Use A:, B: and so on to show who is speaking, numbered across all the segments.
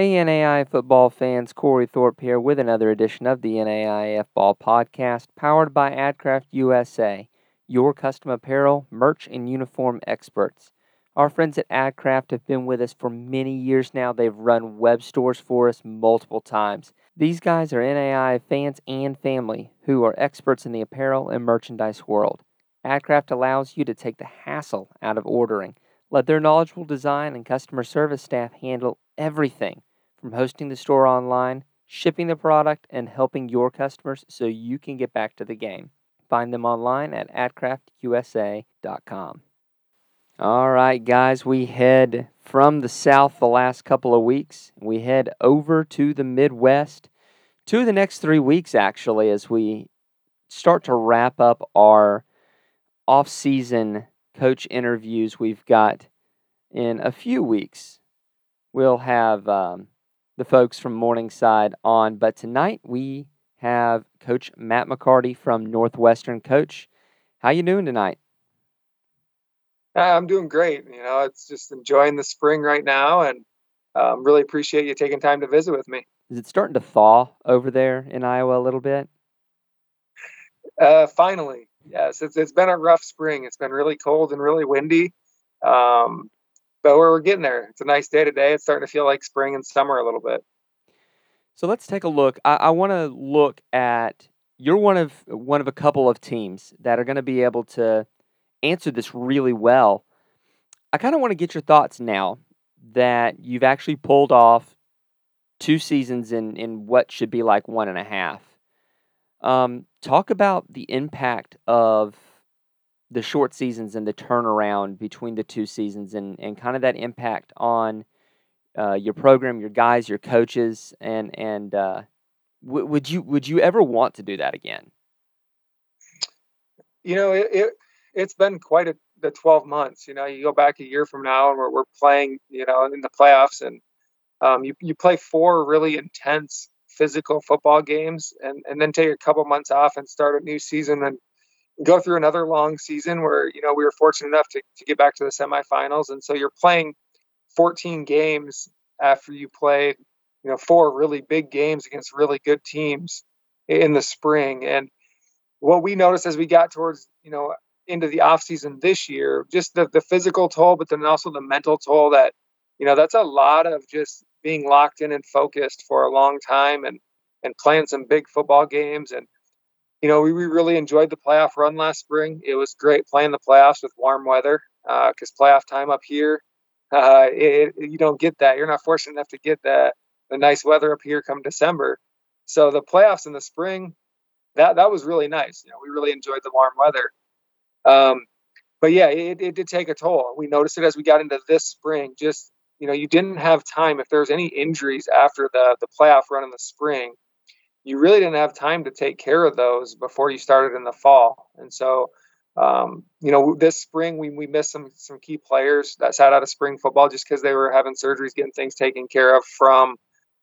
A: Hey, NAIA football fans, Cory Thorpe here with another edition of the NAIF Ball Podcast, powered by AdCraft USA, your custom apparel, merch, and uniform experts. Our friends at AdCraft have been with us for many years now. They've run web stores for us multiple times. These guys are NAIA fans and family who are experts in the apparel and merchandise world. AdCraft allows you to take the hassle out of ordering. Let their knowledgeable design and customer service staff handle everything from hosting the store online, shipping the product, and helping your customers so you can get back to the game. Find them online at adcraftusa.com. All right, guys, we head from the south the last couple of weeks. We head over to the Midwest to the next three weeks, actually, as we start to wrap up our off-season coach interviews we've got in a few weeks. We'll have um, the folks from Morningside on, but tonight we have Coach Matt McCarty from Northwestern. Coach, how you doing tonight?
B: I'm doing great. You know, it's just enjoying the spring right now, and um, really appreciate you taking time to visit with me.
A: Is it starting to thaw over there in Iowa a little bit?
B: Uh, finally, yes. It's it's been a rough spring. It's been really cold and really windy, um, but we're, we're getting there. It's a nice day today. It's starting to feel like spring and summer a little bit.
A: So let's take a look. I, I want to look at you're one of one of a couple of teams that are going to be able to answer this really well. I kind of want to get your thoughts now that you've actually pulled off two seasons in, in what should be like one and a half. Um, talk about the impact of the short seasons and the turnaround between the two seasons and, and kind of that impact on uh, your program, your guys, your coaches, and and uh, w- would you would you ever want to do that again?
B: You know, it, it it's been quite a the 12 months. You know, you go back a year from now and we're, we're playing, you know, in the playoffs and um, you, you play four really intense physical football games and, and then take a couple months off and start a new season and go through another long season where, you know, we were fortunate enough to, to get back to the semifinals. And so you're playing 14 games after you played, you know, four really big games against really good teams in the spring. And what we noticed as we got towards, you know, into the off season this year, just the, the physical toll, but then also the mental toll that, you know, that's a lot of just being locked in and focused for a long time and, and playing some big football games. And, you know, we, we really enjoyed the playoff run last spring. It was great playing the playoffs with warm weather because uh, playoff time up here, uh, it, it, you don't get that. You're not fortunate enough to get that the nice weather up here come December. So the playoffs in the spring, that that was really nice. You know, we really enjoyed the warm weather. Um, but yeah, it, it did take a toll. We noticed it as we got into this spring. Just you know, you didn't have time if there was any injuries after the the playoff run in the spring. You really didn't have time to take care of those before you started in the fall. And so, um, you know, this spring we we missed some some key players that sat out of spring football just because they were having surgeries, getting things taken care of from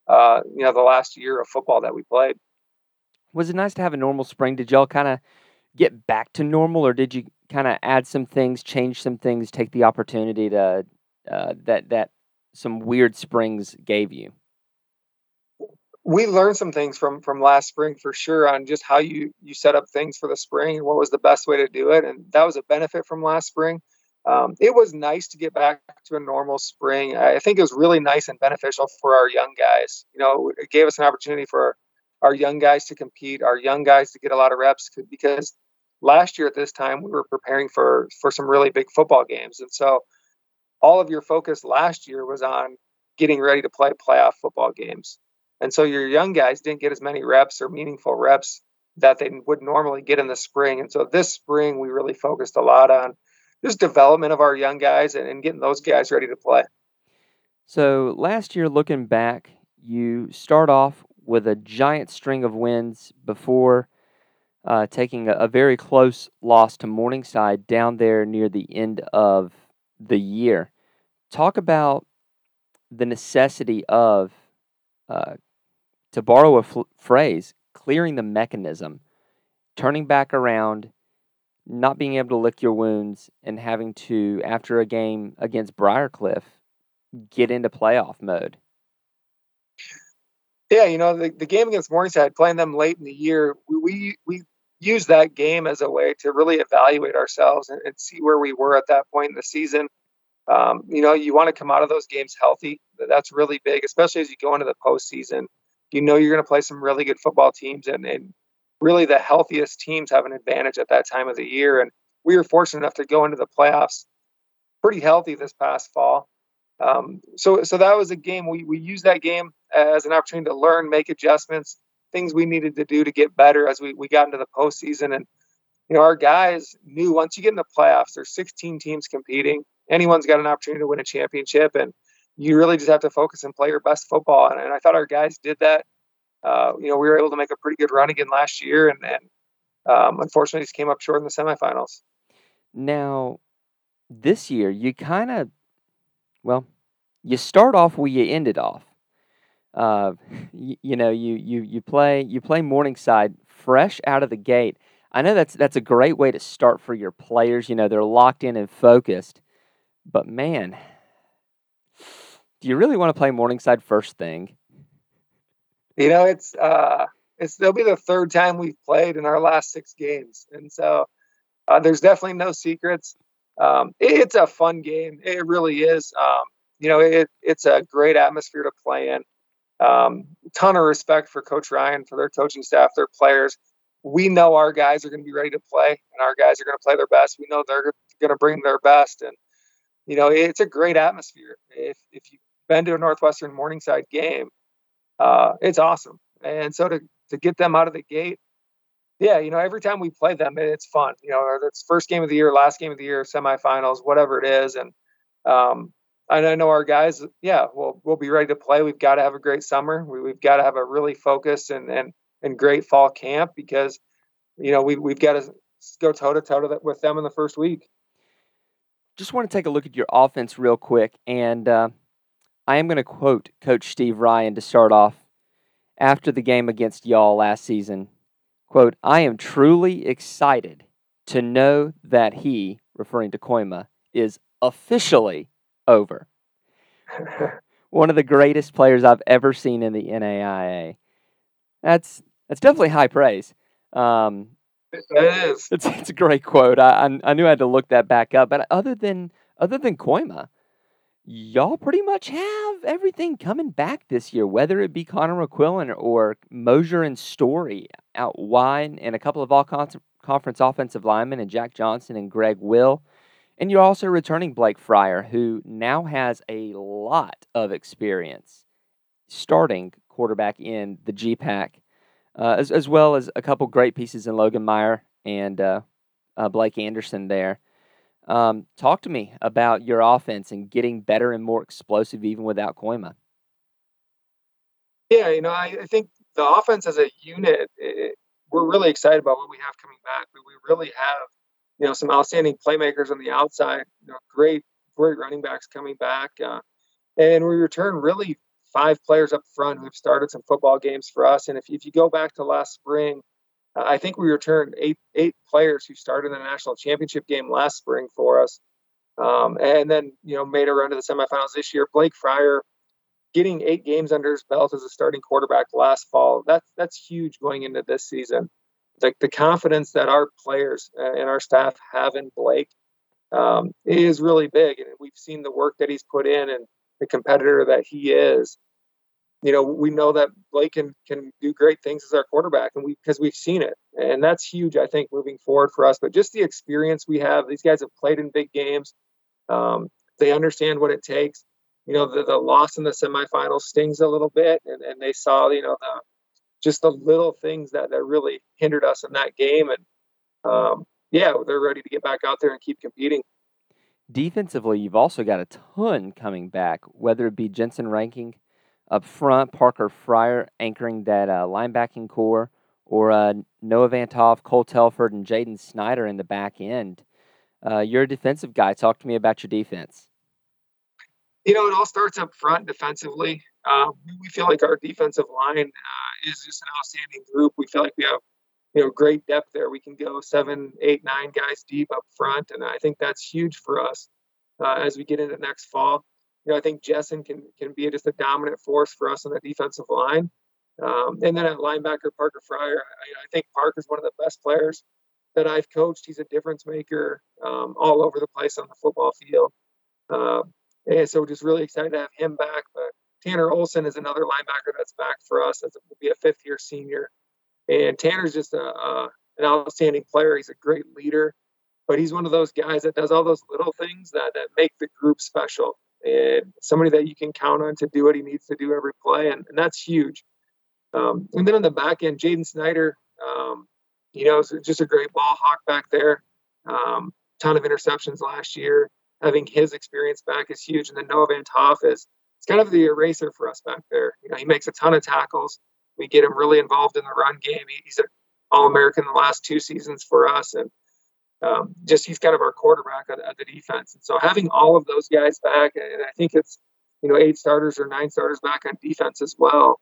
B: uh, you know the last year of football that we played.
A: Was it nice to have a normal spring? Did y'all kind of get back to normal, or did you kind of add some things, change some things, take the opportunity to uh, that that some weird springs gave you?
B: We learned some things from from last spring for sure on just how you you set up things for the spring and what was the best way to do it, and that was a benefit from last spring. Um, it was nice to get back to a normal spring. I think it was really nice and beneficial for our young guys. You know, it gave us an opportunity for our young guys to compete, our young guys to get a lot of reps because last year at this time we were preparing for for some really big football games and so all of your focus last year was on getting ready to play playoff football games and so your young guys didn't get as many reps or meaningful reps that they would normally get in the spring and so this spring we really focused a lot on just development of our young guys and, and getting those guys ready to play
A: so last year looking back you start off with a giant string of wins before uh, taking a, a, very close loss to Morningside down there near the end of the year. Talk about the necessity of, uh, to borrow a phrase, clearing the mechanism, turning back around, not being able to lick your wounds, and having to, after a game against Briarcliff, get into playoff mode.
B: Yeah, you know the, the game against Morningside, playing them late in the year, we we, we use that game as a way to really evaluate ourselves and, and see where we were at that point in the season. Um, you know, you want to come out of those games healthy. That's really big, especially as you go into the postseason. You know you're going to play some really good football teams, and, and really the healthiest teams have an advantage at that time of the year. And we were fortunate enough to go into the playoffs pretty healthy this past fall. Um, so, so that was a game we we used that game as an opportunity to learn, make adjustments, things we needed to do to get better as we we got into the postseason. And you know, our guys knew once you get in the playoffs, there's 16 teams competing. Anyone's got an opportunity to win a championship, and you really just have to focus and play your best football. And, and I thought our guys did that. Uh, you know, we were able to make a pretty good run again last year, and, and um, unfortunately, just came up short in the semifinals.
A: Now, this year, you kind of, well, you start off where you ended off. Uh, you, you know, you you you play you play Morningside fresh out of the gate. I know that's that's a great way to start for your players. You know, they're locked in and focused. But man, do you really want to play Morningside first thing?
B: You know, it's uh, it's they'll be the third time we've played in our last six games, and so uh, there's definitely no secrets. Um, it, it's a fun game. It really is. Um, you know, it, it's a great atmosphere to play in. Um, ton of respect for Coach Ryan, for their coaching staff, their players. We know our guys are going to be ready to play, and our guys are going to play their best. We know they're going to bring their best, and you know, it's a great atmosphere. If if you've been to a Northwestern Morningside game, uh, it's awesome. And so to to get them out of the gate, yeah, you know, every time we play them, it's fun. You know, it's first game of the year, last game of the year, semifinals, whatever it is, and um, and I know our guys, yeah, we'll we'll be ready to play. We've got to have a great summer. We, have got to have a really focused and and and great fall camp because, you know, we we've got to go toe to toe with them in the first week.
A: Just want to take a look at your offense real quick, and uh, I am going to quote Coach Steve Ryan to start off after the game against y'all last season. Quote, I am truly excited to know that he, referring to Kooima, is officially over. One of the greatest players I've ever seen in the NAIA. That's that's definitely high praise. Um,
B: it is.
A: It's, it's a great quote. I, I, I knew I had to look that back up. But other than other than Kooima, y'all pretty much have everything coming back this year, whether it be Connor McQuillan or Mosier and Story out wide, and a couple of all conference offensive linemen, and Jack Johnson and Greg Will. And you're also returning Blake Fryer, who now has a lot of experience starting quarterback in the GPAC, uh, as, as well as a couple great pieces in Logan Meyer and uh, uh, Blake Anderson there. Um, talk to me about your offense and getting better and more explosive even without Kooima.
B: Yeah, you know, I, I think the offense as a unit, it, we're really excited about what we have coming back. We, we really have you know, some outstanding playmakers on the outside, you know, great, great running backs coming back. Uh, and we return really five players up front who have started some football games for us. And if, if you go back to last spring, I think we returned eight eight players who started in the national championship game last spring for us. Um, and then, you know, made a run to the semifinals this year. Blake Fryer getting eight games under his belt as a starting quarterback last fall. That's that's huge going into this season the, the confidence that our players and our staff have in Blake um, is really big. And we've seen the work that he's put in and the competitor that he is. You know, we know that Blake can, can do great things as our quarterback, and we because we've seen it, and that's huge. I think moving forward for us. But just the experience we have, these guys have played in big games. Um, they understand what it takes. You know, the, the loss in the semifinals stings a little bit, and, and they saw, you know, the just the little things that, that really hindered us in that game. And um, yeah, they're ready to get back out there and keep competing.
A: Defensively, you've also got a ton coming back, whether it be Jensen Ranking up front, Parker Fryer anchoring that uh, linebacking corps, or uh, Noah Vantoff, Cole Telford, and Jaden Snyder in the back end. Uh, you're a defensive guy. Talk to me about your defense.
B: You know, it all starts up front defensively. Uh, we feel like our defensive line uh, is just an outstanding group. We feel like we have, you know, great depth there. We can go seven, eight, nine guys deep up front, and I think that's huge for us uh, as we get into next fall. You know, I think Jessen can can be just a dominant force for us on the defensive line. Um, and then at linebacker, Parker Fryer, I, I, think Parker's one of the best players that I've coached. He's a difference maker um, all over the place on the football field. Uh, and so just really excited to have him back. But Tanner Olson is another linebacker that's back for us. As will be a fifth year senior. And Tanner's just a, a, an outstanding player. He's a great leader, but he's one of those guys that does all those little things that, that make the group special and somebody that you can count on to do what he needs to do every play. And, and that's huge. Um, and then on the back end, Jaden Snyder, um, you know, just a great ball hawk back there. Um, ton of interceptions last year. Having his experience back is huge. And then Noah Van Toff is it's kind of the eraser for us back there. You know, he makes a ton of tackles. We get him really involved in the run game. He's an All American the last two seasons for us, and um, just he's kind of our quarterback of, the defense. And so having all of those guys back, and I think it's you know eight starters or nine starters back on defense as well.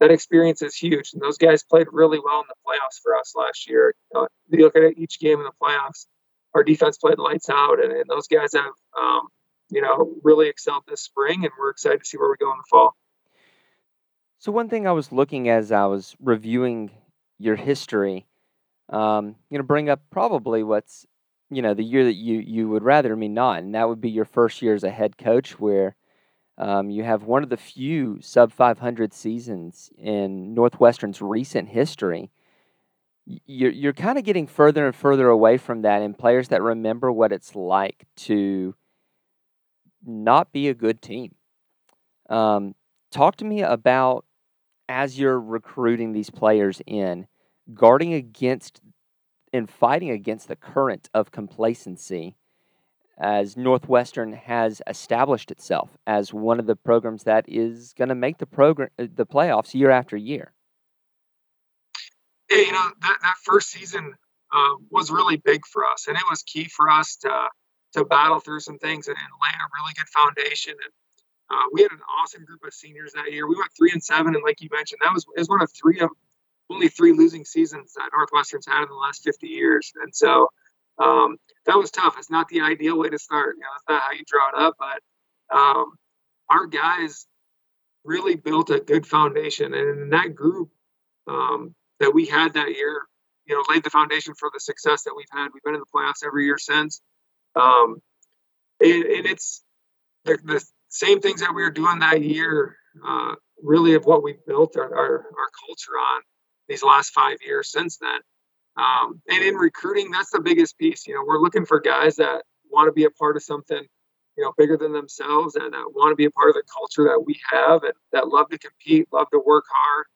B: That experience is huge, and those guys played really well in the playoffs for us last year. You, know, you look at each game in the playoffs, our defense played lights out, and, and those guys have um, you know really excelled this spring, and we're excited to see where we go in the fall.
A: So one thing I was looking as I was reviewing your history, um, you know, bring up probably what's you know the year that you you would rather me not, and that would be your first year as a head coach, where um, you have one of the few sub 500 seasons in Northwestern's recent history. You're you're kind of getting further and further away from that, and players that remember what it's like to not be a good team. Um, talk to me about as you're recruiting these players in, guarding against and fighting against the current of complacency as Northwestern has established itself as one of the programs that is going to make the program uh, the playoffs year after year.
B: Yeah, you know that, that first season uh, was really big for us, and it was key for us to to battle through some things and, and lay a really good foundation. And uh, we had an awesome group of seniors that year. We went three and seven, and like you mentioned, that was is one of three of only three losing seasons that Northwestern's had in the last 50 years, and so um, that was tough. It's not the ideal way to start. You know, it's not how you draw it up, but um, our guys really built a good foundation, and in that group um, that we had that year, you know, laid the foundation for the success that we've had. We've been in the playoffs every year since. Um, and, and it's the, the, same things that we were doing that year, uh, really of what we built our, our, our, culture on these last five years since then. Um, and in recruiting, that's the biggest piece. You know, we're looking for guys that want to be a part of something, you know, bigger than themselves and that want to be a part of the culture that we have and that love to compete, love to work hard,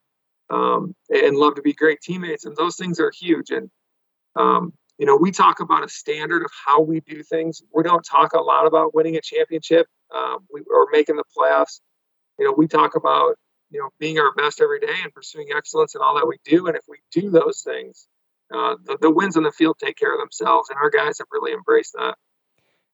B: um, and love to be great teammates. And those things are huge. And, um, you know, we talk about a standard of how we do things. We don't talk a lot about winning a championship um, we, or making the playoffs. You know, we talk about you know being our best every day and pursuing excellence in all that we do. And if we do those things, uh, the, the wins on the field take care of themselves. And our guys have really embraced that.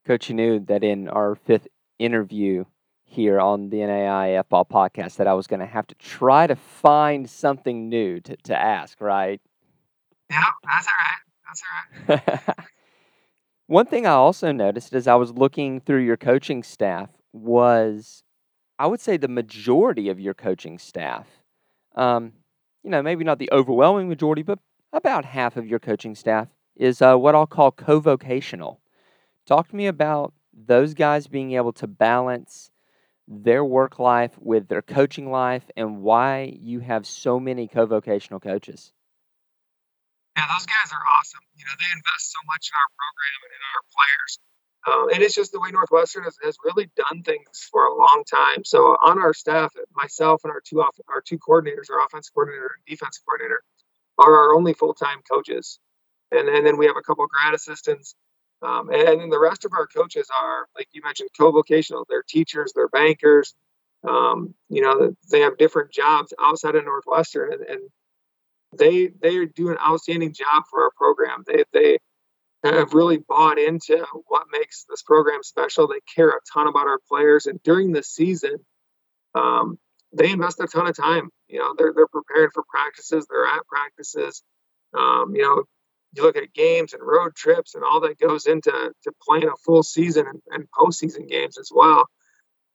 A: Coach, you knew that in our fifth interview here on the NAI Ball podcast that I was going to have to try to find something new to, to ask, right?
B: Yeah, that's all right. That's all right.
A: One thing I also noticed as I was looking through your coaching staff was, I would say, the majority of your coaching staff. Um, you know, maybe not the overwhelming majority, but about half of your coaching staff is uh, what I'll call co vocational. Talk to me about those guys being able to balance their work life with their coaching life and why you have so many co vocational coaches.
B: Yeah, those guys are awesome. You know, they invest so much in our program and in our players. Um, and it's just the way Northwestern has, has, really done things for a long time. So on our staff, myself and our two off, our two coordinators, our offense coordinator and defense coordinator, are our only full time coaches. And, and then we have a couple grad assistants. Um, and, and then the rest of our coaches are, like you mentioned, co-vocational. They're teachers, they're bankers. Um, you know, they have different jobs outside of Northwestern, and, and they they do an outstanding job for our program. They they have really bought into what makes this program special. They care a ton about our players, and during the season, um, they invest a ton of time. You know, they're they're preparing for practices. They're at practices. Um, you know, you look at games and road trips and all that goes into to playing a full season and, and postseason games as well.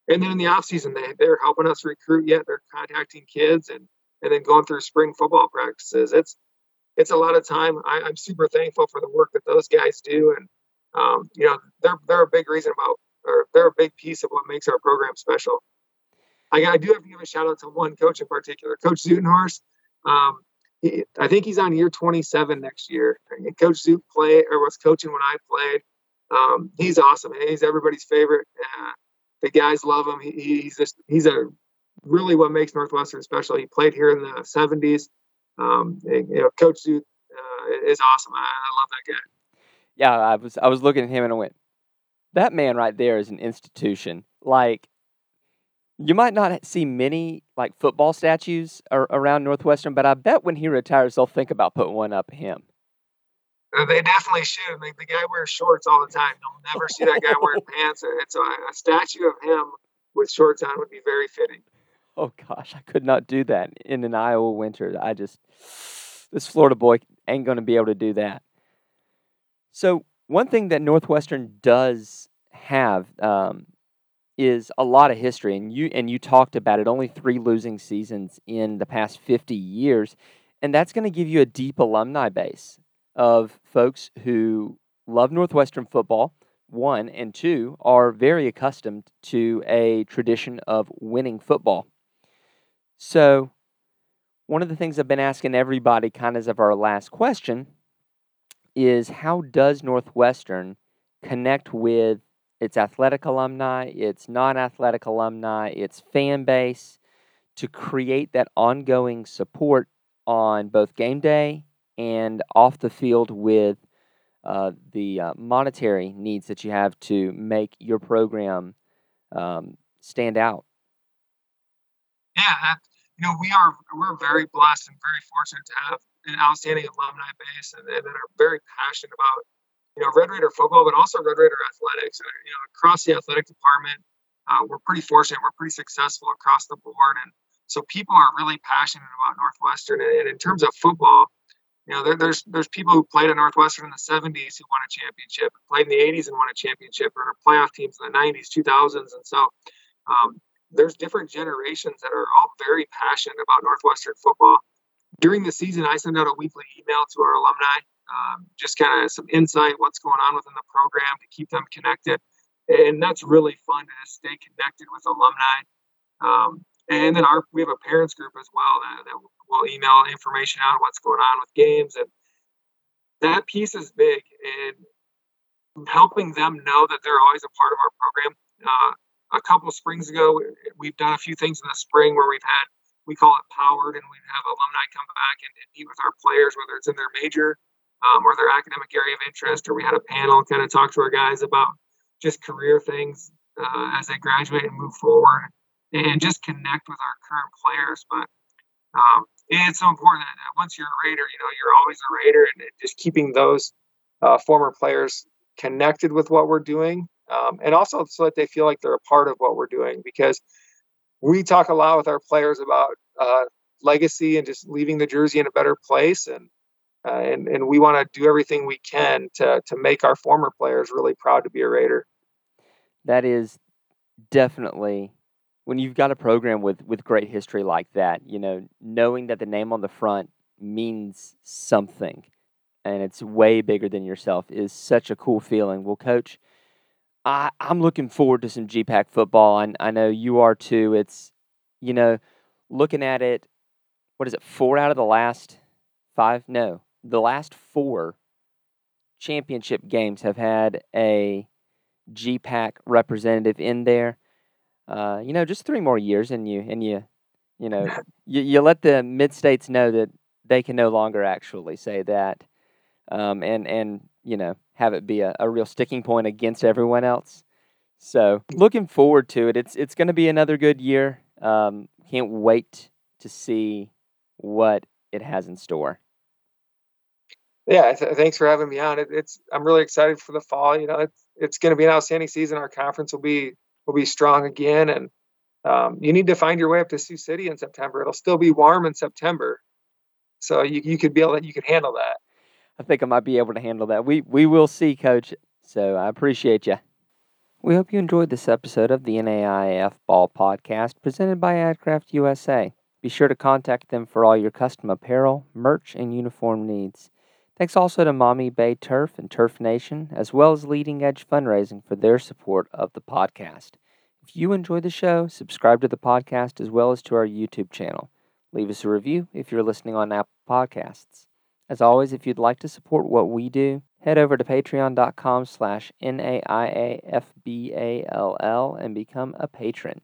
B: And then in the off season, they they're helping us recruit. Yet they're contacting kids and and then going through spring football practices. It's it's a lot of time. I, am super thankful for the work that those guys do, and um, you know they're they're a big reason about or they're a big piece of what makes our program special. I, I do have to give a shout out to one coach in particular, Coach Zutenhorst. Um, he, I think he's on year 27 next year. Coach Zoot played or was coaching when I played. Um, he's awesome. He's everybody's favorite. Uh, the guys love him. He, he's just he's a really what makes Northwestern special. He played here in the 70s. Um, you know, Coach Zoot uh, is awesome. I, I love that guy.
A: Yeah, I was I was looking at him and I went, that man right there is an institution. Like you might not see many like football statues ar- around Northwestern, but I bet when he retires, they'll think about putting one up him.
B: Uh, they definitely should. Like the guy wears shorts all the time. You'll never see that guy wearing pants. It's a, a statue of him with shorts on would be very fitting.
A: Oh gosh, I could not do that in an Iowa winter. I just this Florida boy ain't going to be able to do that. So one thing that Northwestern does have um, is a lot of history, and you and you talked about it. Only three losing seasons in the past fifty years, and that's going to give you a deep alumni base of folks who love Northwestern football. One and two are very accustomed to a tradition of winning football. So, one of the things I've been asking everybody, kind of as of our last question, is how does Northwestern connect with its athletic alumni, its non athletic alumni, its fan base to create that ongoing support on both game day and off the field with uh, the uh, monetary needs that you have to make your program um, stand out?
B: Yeah, you know, we are we're very blessed and very fortunate to have an outstanding alumni base and, and that are very passionate about you know Red Raider football, but also Red Raider athletics. You know, across the athletic department, uh, we're pretty fortunate. We're pretty successful across the board, and so people are really passionate about Northwestern. And, and in terms of football, you know, there, there's there's people who played at Northwestern in the 70s who won a championship, played in the 80s and won a championship, or playoff teams in the 90s, 2000s, and so um, there's different generations that are all very passionate about Northwestern football during the season, I send out a weekly email to our alumni, um, just kind of some insight, what's going on within the program to keep them connected. And that's really fun to stay connected with alumni. Um, and then our we have a parents group as well that, that will email information out what's going on with games, and that piece is big. And helping them know that they're always a part of our program. Uh, a couple springs ago, we've done a few things in the spring where we've had we call it powered, and we have alumni come back and, and meet with our players, whether it's in their major um, or their academic area of interest, or we had a panel kind of talk to our guys about just career things uh, as they graduate and move forward, and just connect with our current players. But um, it's so important that once you're a Raider, you know you're always a Raider, and just keeping those uh, former players connected with what we're doing, um, and also so that they feel like they're a part of what we're doing because we talk a lot with our players about uh, legacy and just leaving the jersey in a better place and uh, and and we want to do everything we can to to make our former players really proud to be a Raider.
A: That is definitely when you've got a program with with great history like that. You know, knowing that the name on the front means something, and it's way bigger than yourself is such a cool feeling. Well, coach, I, I'm looking forward to some GPAC football. and I know you are too. It's, you know, looking at it, what is it, four out of the last five? No, the last four championship games have had a GPAC representative in there. Uh, you know, just three more years, and you and you, you know, you, you let the mid states know that they can no longer actually say that, um, and and you know, have it be a, a real sticking point against everyone else. So looking forward to it. It's it's going to be another good year. Um, can't wait to see what it has in store.
B: Yeah, th- thanks for having me on. It, it's I'm really excited for the fall. You know, it's it's going to be an outstanding season. Our conference will be will be strong again, and um, you need to find your way up to Sioux City in September. It'll still be warm in September, so you you could be able to, you could handle that.
A: I think I might be able to handle that. We we will see, Coach. So I appreciate you. We hope you enjoyed this episode of the NAIF Ball Podcast presented by AdCraft USA. Be sure to contact them for all your custom apparel, merch, and uniform needs. Thanks also to Maumee Bay Turf and Turf Nation, as well as Leading Edge Fundraising for their support of the podcast. If you enjoy the show, subscribe to the podcast as well as to our YouTube channel. Leave us a review if you're listening on Apple Podcasts. As always, if you'd like to support what we do, head over to patreon.com slash N-A-I-A-F-B-A-L-L and become a patron.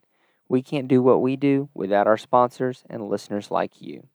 A: We can't do what we do without our sponsors and listeners like you.